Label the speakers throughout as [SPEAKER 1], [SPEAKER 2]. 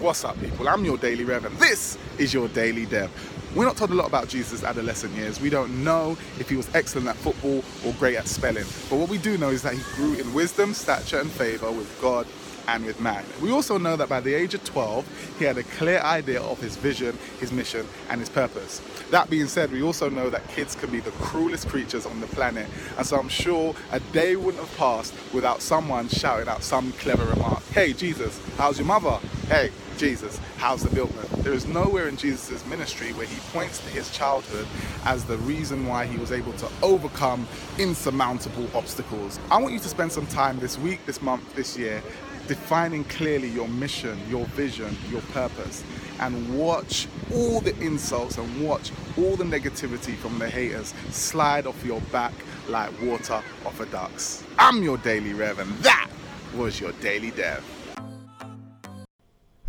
[SPEAKER 1] What's up, people? I'm your Daily Rev, and this is your Daily Dev. We're not told a lot about Jesus' adolescent years. We don't know if he was excellent at football or great at spelling. But what we do know is that he grew in wisdom, stature, and favor with God and with man. We also know that by the age of 12, he had a clear idea of his vision, his mission, and his purpose. That being said, we also know that kids can be the cruelest creatures on the planet, and so I'm sure a day wouldn't have passed without someone shouting out some clever remark. Hey, Jesus, how's your mother? Hey, Jesus, how's the milkman? There is nowhere in Jesus' ministry where he points to his childhood as the reason why he was able to overcome insurmountable obstacles. I want you to spend some time this week, this month, this year defining clearly your mission, your vision, your purpose, and watch all the insults and watch all the negativity from the haters slide off your back like water off a duck's. I'm your Daily Rev, and that was your Daily Dev.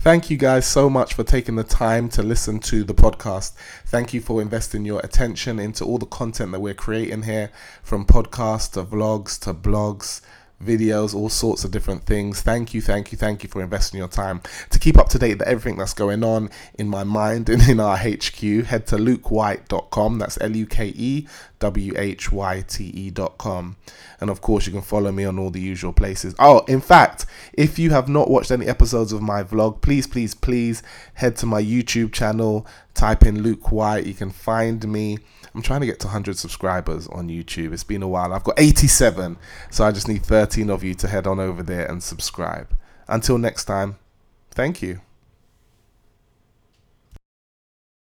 [SPEAKER 1] Thank you guys so much for taking the time to listen to the podcast. Thank you for investing your attention into all the content that we're creating here from podcasts to vlogs to blogs videos, all sorts of different things. Thank you, thank you, thank you for investing your time. To keep up to date with everything that's going on in my mind and in our HQ, head to lukewhyte.com. That's L U K E W H Y T E.com. And of course, you can follow me on all the usual places. Oh, in fact, if you have not watched any episodes of my vlog, please, please, please head to my YouTube channel, type in Luke Whyte. You can find me I'm trying to get to 100 subscribers on YouTube. It's been a while. I've got 87, so I just need 13 of you to head on over there and subscribe. Until next time, thank you.